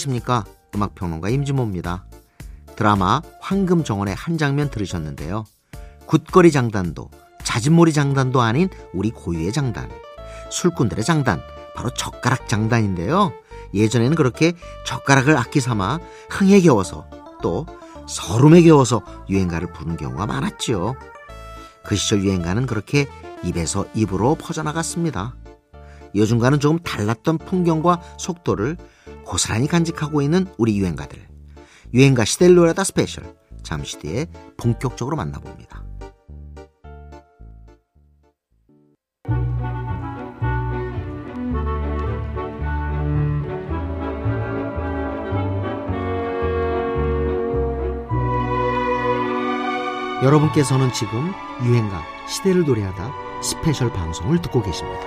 안녕하십니까? 음악평론가 임지모입니다. 드라마 황금정원의 한 장면 들으셨는데요. 굿거리 장단도 자진몰이 장단도 아닌 우리 고유의 장단 술꾼들의 장단 바로 젓가락 장단인데요. 예전에는 그렇게 젓가락을 악기 삼아 흥에 겨워서 또 서름에 겨워서 유행가를 부르는 경우가 많았지요. 그 시절 유행가는 그렇게 입에서 입으로 퍼져나갔습니다. 요즘과는 조금 달랐던 풍경과 속도를 고스란히 간직하고 있는 우리 유행가들. 유행가 노래다 스페셜. 잠시 뒤에 본격적으로 만나봅니다. 여러분께서는 지금 유행가 시대를 노래하다 스페셜 방송을 듣고 계십니다.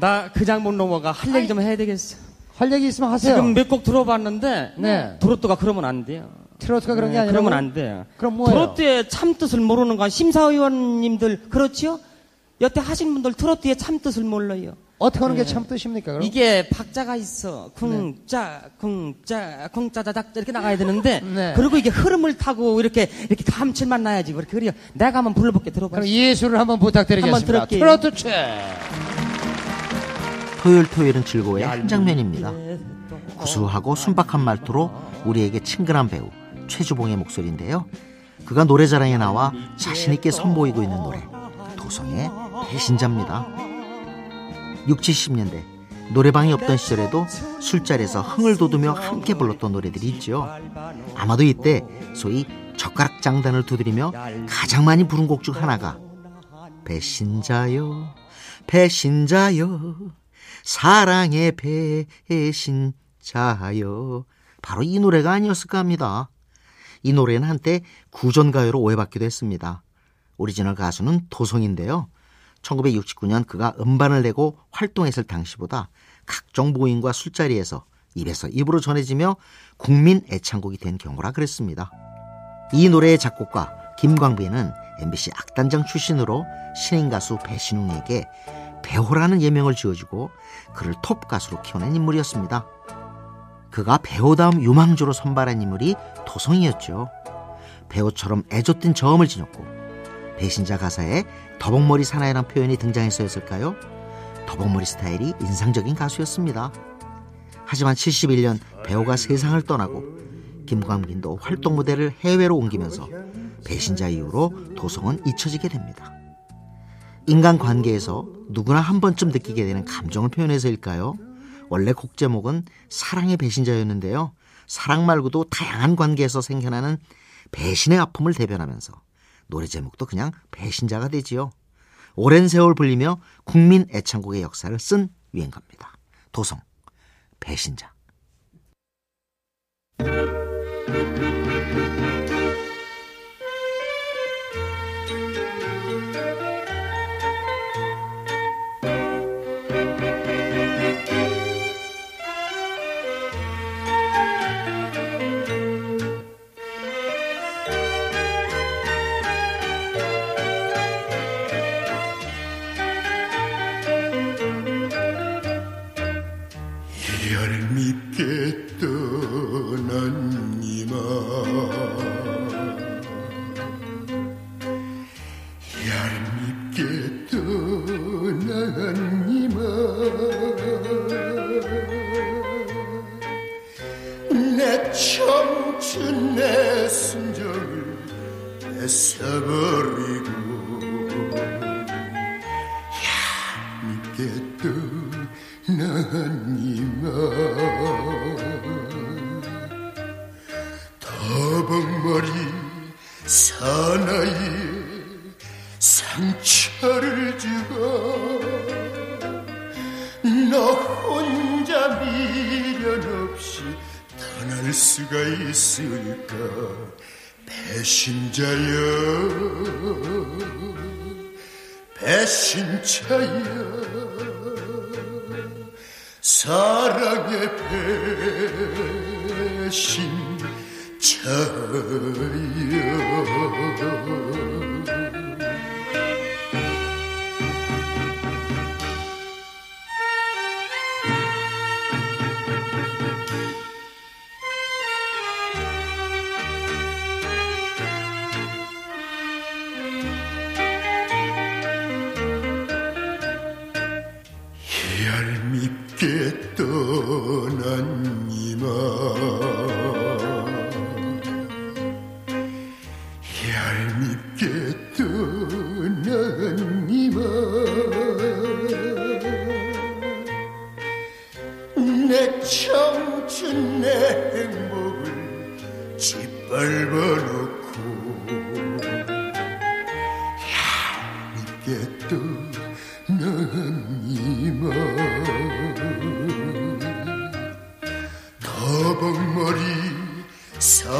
나그장못 넘어가 할 얘기 좀 해야 되겠어. 할 얘기 있으면 하세요. 지금 몇 곡 들어봤는데 네. 트로트가 그러면 안 돼요. 트로트가 그런 게 네, 아니라 그러면 안 돼요. 그럼 뭐예요? 트로트의 참 뜻을 모르는 건 심사위원님들 그렇지요? 여태 하신 분들 트로트의 참 뜻을 몰라요. 어떻게 하는 게참 뜻입니까? 그럼? 이게 박자가 있어. 쿵짜, 쿵짜, 쿵짜자작 이렇게 나가야 되는데 네. 그리고 이게 흐름을 타고 이렇게 이렇게 감칠만 나야지. 그렇게 그래요. 내가 한번 불러볼게 들어봐. 그럼 예술을 한번 부탁드리겠습니다. 한번 들을게요. 트로트 최. 토요일 토요일은 즐거워의 한 장면입니다. 구수하고 순박한 말투로 우리에게 친근한 배우 최주봉의 목소리인데요. 그가 노래자랑에 나와 자신있게 선보이고 있는 노래 도성의 배신자입니다. 6, 70년대 노래방이 없던 시절에도 술자리에서 흥을 돋우며 함께 불렀던 노래들이 있죠. 아마도 이때 소위 젓가락 장단을 두드리며 가장 많이 부른 곡 중 하나가 배신자요 배신자요 사랑의 배신자요 바로 이 노래가 아니었을까 합니다. 이 노래는 한때 구전가요로 오해받기도 했습니다. 오리지널 가수는 도성인데요. 1969년 그가 음반을 내고 활동했을 당시보다 각종 모임과 술자리에서 입에서 입으로 전해지며 국민 애창곡이 된 경우라 그랬습니다. 이 노래의 작곡가 김광빈은 MBC 악단장 출신으로 신인 가수 배신웅에게 배호라는 예명을 지어주고 그를 톱 가수로 키워낸 인물이었습니다. 그가 배우다음 유망주로 선발한 인물이 도성이었죠. 배우처럼 애줬던 저음을 지녔고 배신자 가사에 더벅머리 사나이란 표현이 등장해서였을까요? 더벅머리 스타일이 인상적인 가수였습니다. 하지만 71년 배우가 세상을 떠나고 김광빈도 활동 무대를 해외로 옮기면서 배신자 이후로 도성은 잊혀지게 됩니다. 인간 관계에서 누구나 한 번쯤 느끼게 되는 감정을 표현해서일까요? 원래 곡 제목은 사랑의 배신자였는데요. 사랑 말고도 다양한 관계에서 생겨나는 배신의 아픔을 대변하면서 노래 제목도 그냥 배신자가 되지요. 오랜 세월 불리며 국민 애창곡의 역사를 쓴 유행가입니다. 도성, 배신자. 하나의 상처를 주고 너 혼자 미련 없이 떠날 수가 있을까? 배신자여 배신자여 사랑의 배신. 자여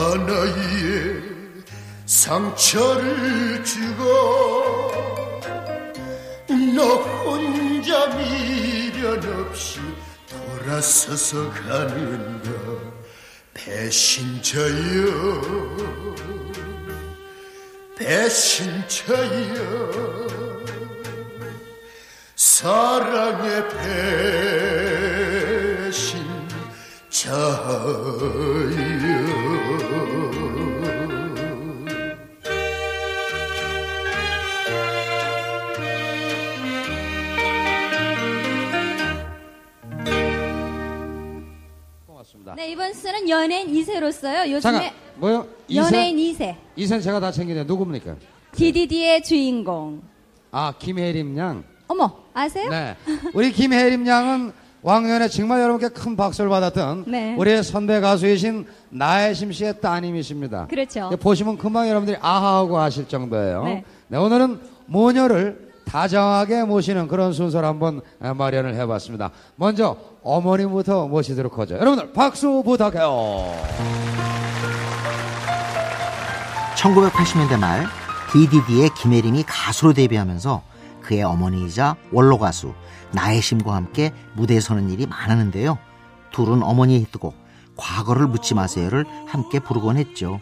사나이에 상처를 주고 너 혼자 미련 없이 돌아서서 가는가 배신자여 배신자여 사랑의 배신 자여 고맙습니다. 네, 이번 수는 연예인 2세로서요. 요즘에 잠깐, 뭐요? 연예인 이세? 2세. 이세는 제가 다 챙기네. 누굽니까? DDD의 주인공. 아, 김혜림 양. 어머, 아세요? 네. 우리 김혜림 양은 왕년에 정말 여러분께 큰 박수를 받았던 네. 우리의 선배 가수이신 나혜심 씨의 따님이십니다. 그렇죠. 예, 보시면 금방 여러분들이 아하하고 하실 정도예요. 네. 오늘은 모녀를 다정하게 모시는 그런 순서를 한번 에, 마련을 해봤습니다. 먼저 어머님부터 모시도록 하죠. 여러분들 박수 부탁해요. 1980년대 말 DDD의 김혜림이 가수로 데뷔하면서 그의 어머니이자 원로 가수 나혜심과 함께 무대에 서는 일이 많았는데요. 둘은 어머니의 히트곡 과거를 묻지 마세요를 함께 부르곤 했죠.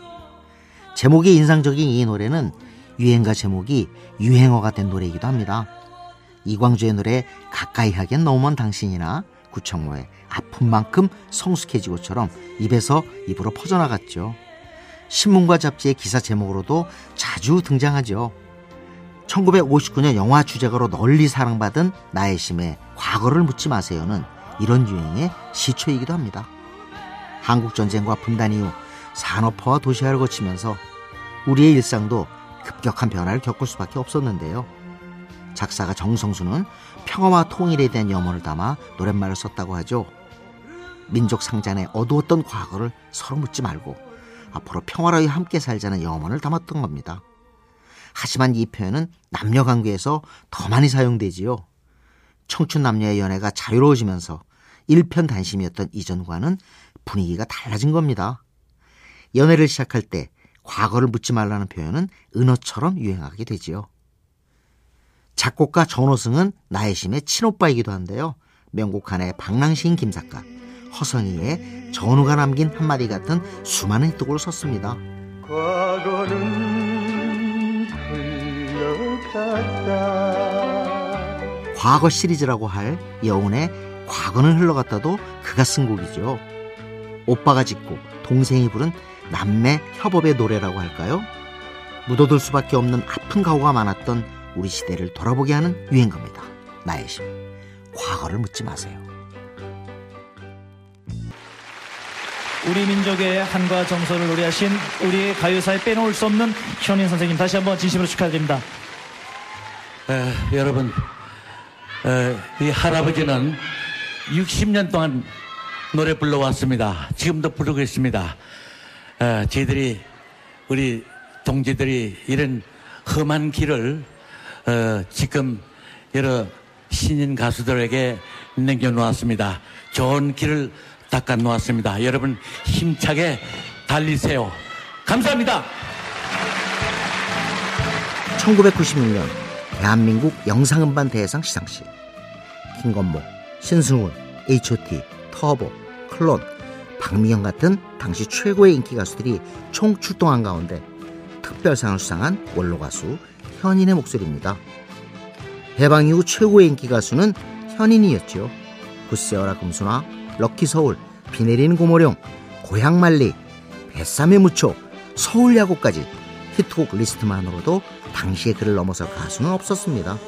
제목이 인상적인 이 노래는 유행가 제목이 유행어가 된 노래이기도 합니다. 이광주의 노래 가까이 하기엔 너무 먼 당신이나 구청모의 아픈 만큼 성숙해지고처럼 입에서 입으로 퍼져나갔죠. 신문과 잡지의 기사 제목으로도 자주 등장하죠. 1959년 영화 주제가로 널리 사랑받은 나의 심의 과거를 묻지 마세요는 이런 유행의 시초이기도 합니다. 한국 전쟁과 분단 이후 산업화와 도시화를 거치면서 우리의 일상도 급격한 변화를 겪을 수밖에 없었는데요. 작사가 정성수는 평화와 통일에 대한 염원을 담아 노랫말을 썼다고 하죠. 민족 상잔의 어두웠던 과거를 서로 묻지 말고 앞으로 평화로이 함께 살자는 염원을 담았던 겁니다. 하지만 이 표현은 남녀 관계에서 더 많이 사용되지요. 청춘 남녀의 연애가 자유로워지면서 일편단심이었던 이전과는 분위기가 달라진 겁니다. 연애를 시작할 때 과거를 묻지 말라는 표현은 은어처럼 유행하게 되지요. 작곡가 전호승은 나혜심의 친오빠이기도 한데요. 명곡 한의 방랑시인 김작가, 허성이의 전우가 남긴 한마디 같은 수많은 히트곡을 썼습니다. 과거는 흘러갔다 과거 시리즈라고 할 여운의 과거는 흘러갔다도 그가 쓴 곡이죠. 오빠가 짓고 동생이 부른 남매 협업의 노래라고 할까요? 묻어둘 수밖에 없는 아픈 각오가 많았던 우리 시대를 돌아보게 하는 유행가입니다. 나의 심. 과거를 묻지 마세요. 우리 민족의 한과 정서를 노래하신 우리 가요사에 빼놓을 수 없는 현인 선생님 다시 한번 진심으로 축하드립니다. 에, 여러분, 에, 이 할아버지는 60년 동안 노래 불러왔습니다. 지금도 부르고 있습니다. 에, 저희들이 우리 동지들이 이런 험한 길을 어, 지금 여러 신인 가수들에게 남겨놓았습니다. 좋은 길을 닦아 놓았습니다. 여러분 힘차게 달리세요. 감사합니다. 1996년 대한민국 영상음반 대회상 시상식 김건모, 신승훈, H.O.T, 터보, 클론, 박미경 같은 당시 최고의 인기 가수들이 총 출동한 가운데 특별상을 수상한 원로 가수 현인의 목소리입니다. 해방 이후 최고의 인기 가수는 현인이었죠. 굳세어라 금순아, lucky 서울, 비 내리는 고모령, 고향만리, Besame Mucho, 서울야곡까지 히트곡 리스트만으로도 당시의 그를 넘어설 가수는 없었습니다.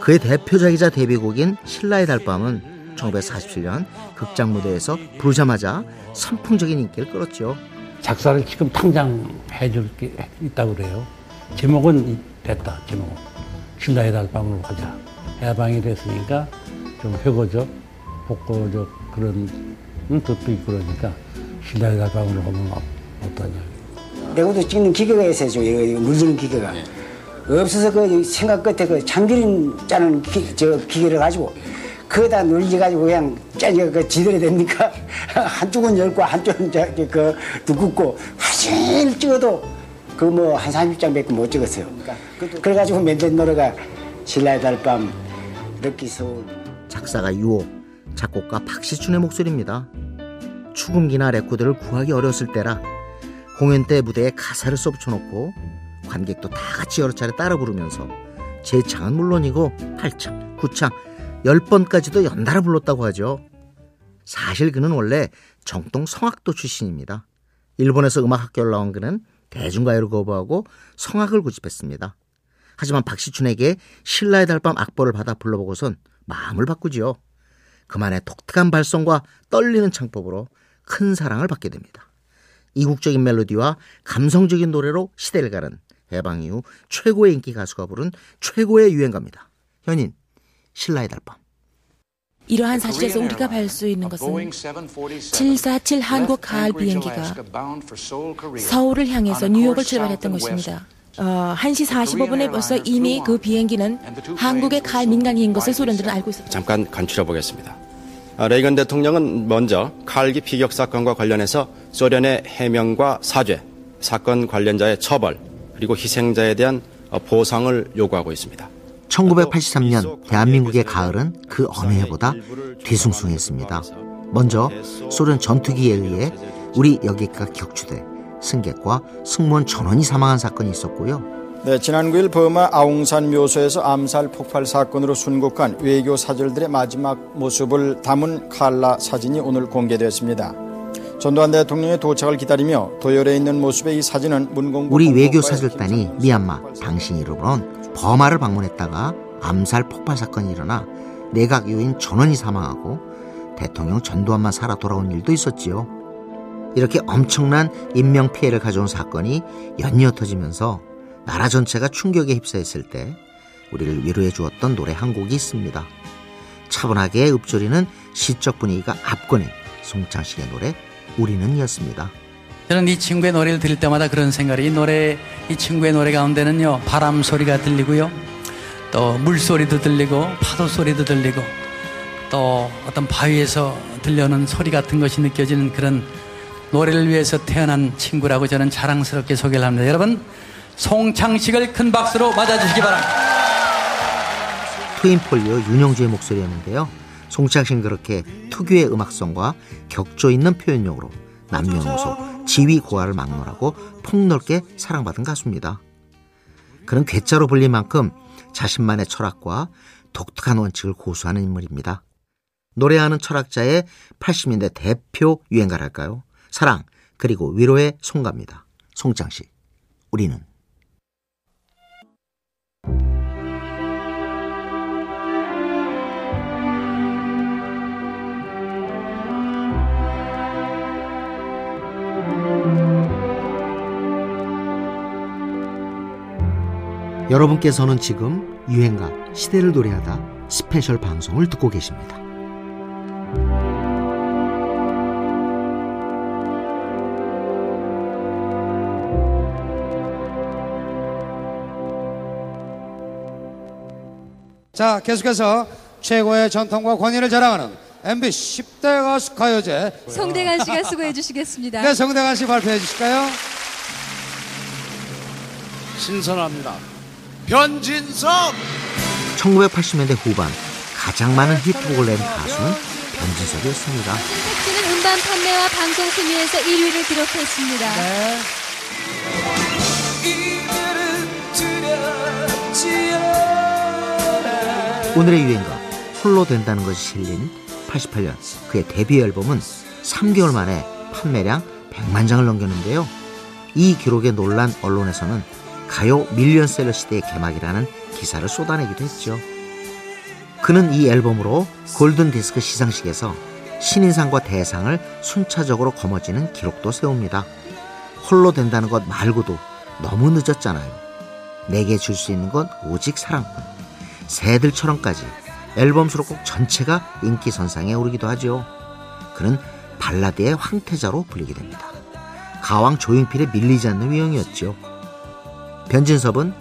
그의 대표작이자 데뷔곡인 신라의 달밤은 1947년 극장 무대에서 부르자마자 선풍적인 인기를 끌었죠. 작사를 지금 당장 해줄 게 있다고 그래요. 제목은 이- 됐다, 제목은. 신라의 달밤으로 가자. 해방이 됐으니까 좀 회고적, 복고적 그런 뜻도 있고 그러니까 신라의 달밤으로 하면 어- 어떠냐. 내구도 찍는 기계가 있어야죠. 이거, 물리는 기계가. 없어서 그 생각 끝에 그 참기름 짜는 기, 저 기계를 가지고 그거다 눌려가지고 그냥 짜니까 그 지대로 됩니까? 한쪽은 얇고 한쪽은 저기 그 두껍고 사실 찍어도 그 뭐한 30장밖에 못 찍었어요. 그래가지고 만든 노래가 신라의 달밤, lucky 서울. 작사가 유호, 작곡가 박시춘의 목소리입니다. 축음기나 레코드를 구하기 어려웠을 때라 공연 때 무대에 가사를 써붙여놓고 관객도 다 같이 여러 차례 따라 부르면서 제 창은 물론이고 8창, 9창, 10번까지도 연달아 불렀다고 하죠. 사실 그는 원래 정동 성악도 출신입니다. 일본에서 음악학교를 나온 그는 대중가요를 거부하고 성악을 고집했습니다. 하지만 박시춘에게 신라의 달밤 악보를 받아 불러보고선 마음을 바꾸지요. 그만의 독특한 발성과 떨리는 창법으로 큰 사랑을 받게 됩니다. 이국적인 멜로디와 감성적인 노래로 시대를 가른 해방 이후 최고의 인기 가수가 부른 최고의 유행가입니다. 현인, 신라의 달밤. 이러한 사실에서 우리가 알수 있는 것은 747 한국 가을 비행기가 서울을 향해서 뉴욕을 출발했던 것입니다. 어, 1시 45분에 벌써 이미 그 비행기는 한국의 가을 민간인 것을 소련들은 알고 있었죠. 잠깐 간추려 보겠습니다. 아, 레이건 대통령은 먼저 칼기 피격 사건과 관련해서 소련의 해명과 사죄, 사건 관련자의 처벌, 그리고 희생자에 대한 어, 보상을 요구하고 있습니다. 1983년 대한민국의 가을은 그 어느 해보다 뒤숭숭했습니다. 먼저 소련 전투기에 의해 우리 여객기가 격추돼 승객과 승무원 전원이 사망한 사건이 있었고요. 네, 지난 9일 버마 아웅산 묘소에서 암살 폭발 사건으로 순국한 외교 사절들의 마지막 모습을 담은 칼라 사진이 오늘 공개되었습니다. 전두환 대통령의 도착을 기다리며 도열해 있는 모습의 이 사진은 문공부 우리 외교 사절단이 미얀마 당신 이름으론 버마를 방문했다가 암살 폭발 사건이 일어나 내각 요인 전원이 사망하고 대통령 전두환만 살아 돌아온 일도 있었지요. 이렇게 엄청난 인명 피해를 가져온 사건이 연이어 터지면서 나라 전체가 충격에 휩싸였을 때 우리를 위로해 주었던 노래 한 곡이 있습니다. 차분하게 읊조리는 시적 분위기가 압권인 송창식의 노래 우리는이었습니다. 저는 이 친구의 노래를 들을 때마다 그런 생각이 이 노래 이 친구의 노래 가운데는요 바람 소리가 들리고요 또 물소리도 들리고 파도 소리도 들리고 또 어떤 바위에서 들려오는 소리 같은 것이 느껴지는 그런 노래를 위해서 태어난 친구라고 저는 자랑스럽게 소개를 합니다 여러분 송창식을 큰 박수로 맞아주시기 바랍니다 트윈폴리오 윤영주의 목소리였는데요. 송창식은 그렇게 특유의 음악성과 격조 있는 표현력으로 남녀노소 지위 고하를 막론하고 폭넓게 사랑받은 가수입니다. 그는 괴짜로 불릴 만큼 자신만의 철학과 독특한 원칙을 고수하는 인물입니다. 노래하는 철학자의 80년대 대표 유행가랄까요? 사랑 그리고 위로의 송가입니다. 송창식 우리는 여러분께서는 지금 유행가 시대를 노래하다 스페셜 방송을 듣고 계십니다. 자, 계속해서 최고의 전통과 권위를 자랑하는 MBC 10대 가수 가요제 송대관 씨가 수고해 주시겠습니다. 네, 정대관 씨 발표해 주실까요? 신선합니다. 변진섭 1980년대 후반 가장 많은 히트곡을 낸 가수는 변진섭이었습니다. 선택지는 음반 판매와 방송 순위에서 1위를 기록했습니다. 네. 오늘의 유행가 홀로 된다는 것이 실린 88년 그의 데뷔 앨범은 3개월 만에 판매량 100만 장을 넘겼는데요. 이 기록에 놀란 언론에서는 가요 밀리언셀러 시대의 개막이라는 기사를 쏟아내기도 했죠. 그는 이 앨범으로 골든 디스크 시상식에서 신인상과 대상을 순차적으로 거머쥐는 기록도 세웁니다. 홀로 된다는 것 말고도 너무 늦었잖아요. 내게 줄 수 있는 건 오직 사랑뿐. 새들처럼까지 앨범 수록곡 전체가 인기 선상에 오르기도 하죠. 그는 발라드의 황태자로 불리게 됩니다. 가왕 조용필에 밀리지 않는 위용이었죠. 변진섭은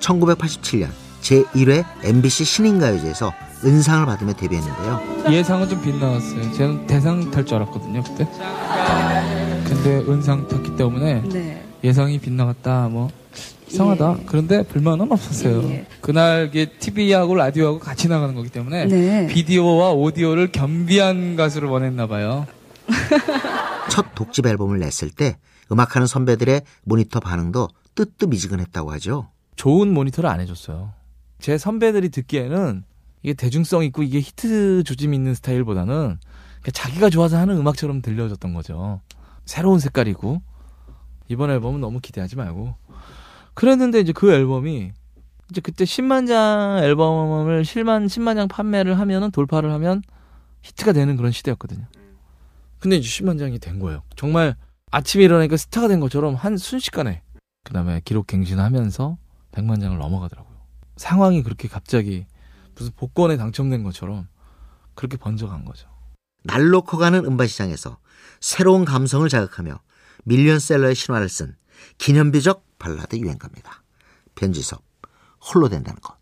1987년 제1회 MBC 신인가요제에서 은상을 받으며 데뷔했는데요. 예상은 좀 빗나갔어요. 저는 대상 탈 줄 알았거든요, 그때. 근데 은상 탔기 때문에 네. 예상이 빗나갔다, 뭐, 이상하다. 그런데 불만은 없었어요. 예. 그날 이게 TV하고 라디오하고 같이 나가는 거기 때문에 네. 비디오와 오디오를 겸비한 가수를 원했나 봐요. 첫 독집 앨범을 냈을 때 음악하는 선배들의 모니터 반응도 뜨뜻미지근했다고 하죠. 좋은 모니터를 안 해줬어요. 제 선배들이 듣기에는 이게 대중성 있고 이게 히트 조짐 있는 스타일보다는 자기가 좋아서 하는 음악처럼 들려줬던 거죠. 새로운 색깔이고 이번 앨범은 너무 기대하지 말고 그랬는데 이제 그 앨범이 이제 그때 10만 장 앨범을 10만 10만 장 판매를 하면은 돌파를 하면 히트가 되는 그런 시대였거든요. 근데 이제 10만 장이 된 거예요. 정말 아침에 일어나니까 스타가 된 것처럼 한 순식간에 그다음에 기록 갱신하면서 100만 장을 넘어가더라고요. 상황이 그렇게 갑자기 무슨 복권에 당첨된 것처럼 그렇게 번져간 거죠. 날로 커가는 음반 시장에서 새로운 감성을 자극하며 밀리언셀러의 신화를 쓴 기념비적 발라드 유행가입니다. 변지섭 홀로 된다는 것.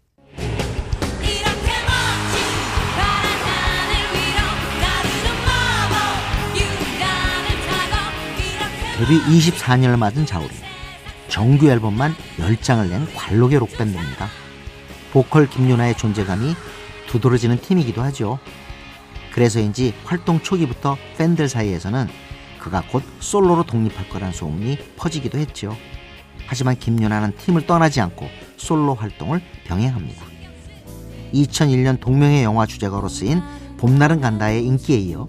데뷔 24년을 맞은 자우리. 정규 앨범만 10장을 낸 관록의 록밴드입니다. 보컬 김유나의 존재감이 두드러지는 팀이기도 하죠. 그래서인지 활동 초기부터 팬들 사이에서는 그가 곧 솔로로 독립할 거란 소문이 퍼지기도 했죠. 하지만 김윤아는 팀을 떠나지 않고 솔로 활동을 병행합니다. 2001년 동명의 영화 주제가로 쓰인 봄날은 간다의 인기에 이어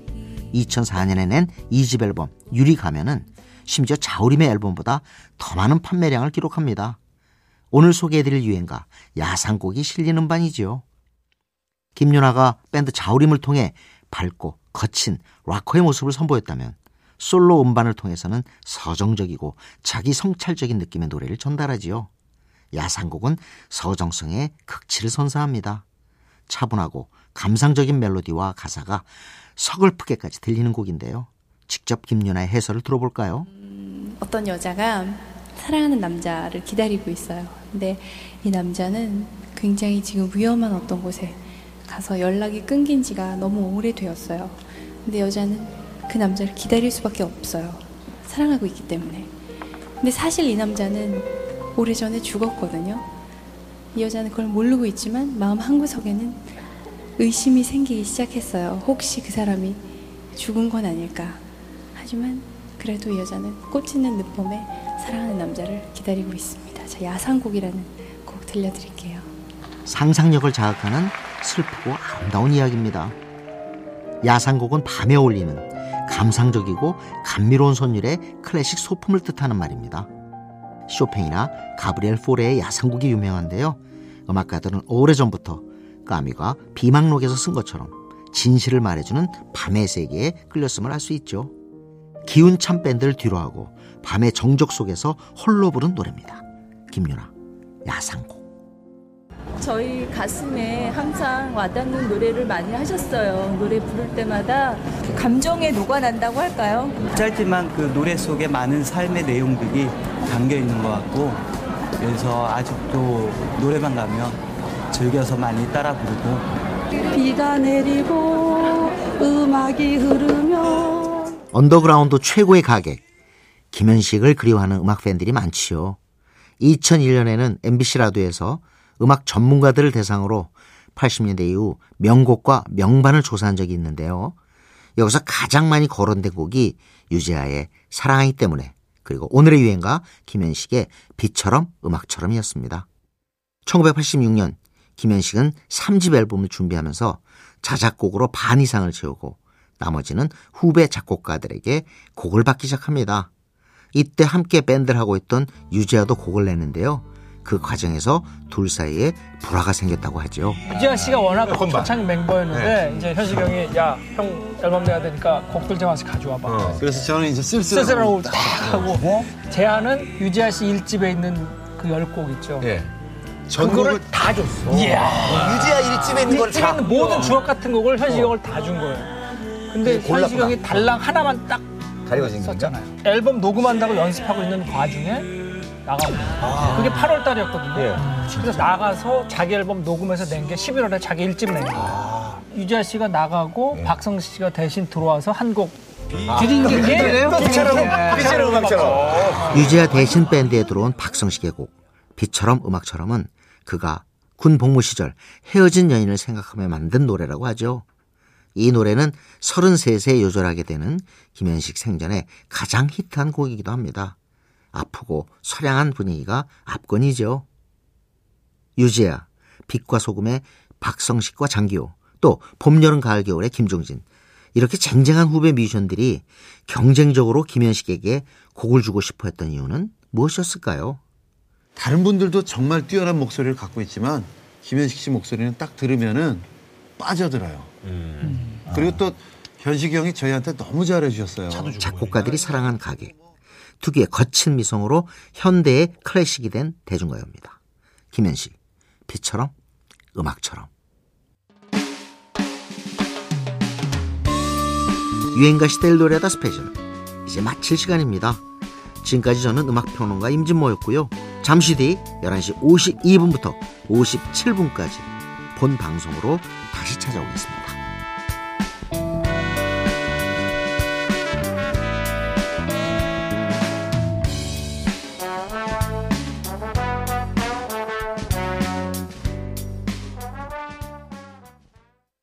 2004년에 낸 2집 앨범 유리 가면은 심지어 자우림의 앨범보다 더 많은 판매량을 기록합니다. 오늘 소개해드릴 유행가 야상곡이 실린 음반이지요. 김윤아가 밴드 자우림을 통해 밝고 거친 락커의 모습을 선보였다면 솔로 음반을 통해서는 서정적이고 자기 성찰적인 느낌의 노래를 전달하지요. 야상곡은 서정성의 극치를 선사합니다. 차분하고 감상적인 멜로디와 가사가 서글프게까지 들리는 곡인데요. 직접 김윤아의 해설을 들어볼까요? 어떤 여자가 사랑하는 남자를 기다리고 있어요. 근데 이 남자는 굉장히 지금 위험한 어떤 곳에 가서 연락이 끊긴 지가 너무 오래되었어요. 근데 여자는 그 남자를 기다릴 수밖에 없어요. 사랑하고 있기 때문에. 근데 사실 이 남자는 오래전에 죽었거든요. 이 여자는 그걸 모르고 있지만 마음 한구석에는 의심이 생기기 시작했어요. 혹시 그 사람이 죽은 건 아닐까. 하지만 그래도 이 여자는 꽃짓는 늦봄에 사랑하는 남자를 기다리고 있습니다. 자, 야상곡이라는 곡 들려드릴게요. 상상력을 자극하는 슬프고 아름다운 이야기입니다. 야상곡은 밤에 어울리는 감상적이고 감미로운 선율의 클래식 소품을 뜻하는 말입니다. 쇼팽이나 가브리엘 포레의 야상곡이 유명한데요. 음악가들은 오래전부터 까미가 비망록에서 쓴 것처럼 진실을 말해주는 밤의 세계에 끌렸음을 알 수 있죠. 기운 찬 밴드를 뒤로하고 밤의 정적 속에서 홀로 부른 노래입니다. 김유나 야상곡 저희 가슴에 항상 와닿는 노래를 많이 하셨어요. 노래 부를 때마다 감정에 녹아난다고 할까요? 짧지만 그 노래 속에 많은 삶의 내용들이 담겨 있는 것 같고 그래서 아직도 노래방 가면 즐겨서 많이 따라 부르고 비가 내리고 음악이 흐르면 언더그라운드 최고의 가객 김현식을 그리워하는 음악 팬들이 많지요. 2001년에는 MBC 라디오에서 음악 전문가들을 대상으로 80년대 이후 명곡과 명반을 조사한 적이 있는데요. 여기서 가장 많이 거론된 곡이 유재하의 사랑하기 때문에 그리고 오늘의 유행가 김현식의 빛처럼 음악처럼이었습니다. 1986년 김현식은 3집 앨범을 준비하면서 자작곡으로 반 이상을 채우고 나머지는 후배 작곡가들에게 곡을 받기 시작합니다. 이때 함께 밴드를 하고 있던 유재하도 곡을 내는데요. 그 과정에서 둘 사이에 불화가 생겼다고 하죠. 유지아 씨가 워낙 초창 멤버였는데 이제 현식이 형이 야 형 앨범 내야 되니까 곡들 좀 하나씩 가져와봐. 그래서 저는 이제 쓸쓸하고 딱 하고 제안은 유지아 씨 1집에 있는 그 열 곡 있죠. 예. 전곡을 다 줬어. 이야. 유지아 1집에 있는 걸 다. 모든 주옥 같은 곡을 현식이 형을 다 준 거예요. 근데 골랐구나. 현식이 형이 달랑 하나만 딱 가리고 썼잖아요. 앨범 녹음한다고 연습하고 있는 과중에 나가고 그게 8월 달이었거든요. 그래서 나가서 자기 앨범 녹음해서 낸 게 11월에 자기 1집 낸 거예요. 유지아 씨가 나가고 박성 씨가 대신 들어와서 한 곡. 드린 게 빛처럼, 빛처럼. 음악처럼. 유재하 대신 밴드에 들어온 박성식의 곡. 빛처럼 음악처럼은 그가 군 복무 시절 헤어진 연인을 생각하며 만든 노래라고 하죠. 이 노래는 33세에 요절하게 되는 김현식 생전에 가장 히트한 곡이기도 합니다. 아프고 소량한 분위기가 압권이죠. 유재하, 빛과 소금의 박성식과 장기호, 또 봄, 여름, 가을, 겨울의 김종진 이렇게 쟁쟁한 후배 뮤지션들이 경쟁적으로 김현식에게 곡을 주고 싶어 했던 이유는 무엇이었을까요? 다른 분들도 정말 뛰어난 목소리를 갖고 있지만 김현식 씨 목소리는 딱 들으면은 빠져들어요. 그리고 또 현식이 형이 저희한테 너무 잘해주셨어요. 작곡가들이 사랑한 가객. 특유의 거친 미성으로 현대의 클래식이 된 대중가요입니다. 김현식, 비처럼, 음악처럼. 유행가 시대를 노래하다 스페셜. 이제 마칠 시간입니다. 지금까지 저는 음악평론가 임진모였고요. 잠시 뒤 11시 52분부터 57분까지 본 방송으로 다시 찾아오겠습니다.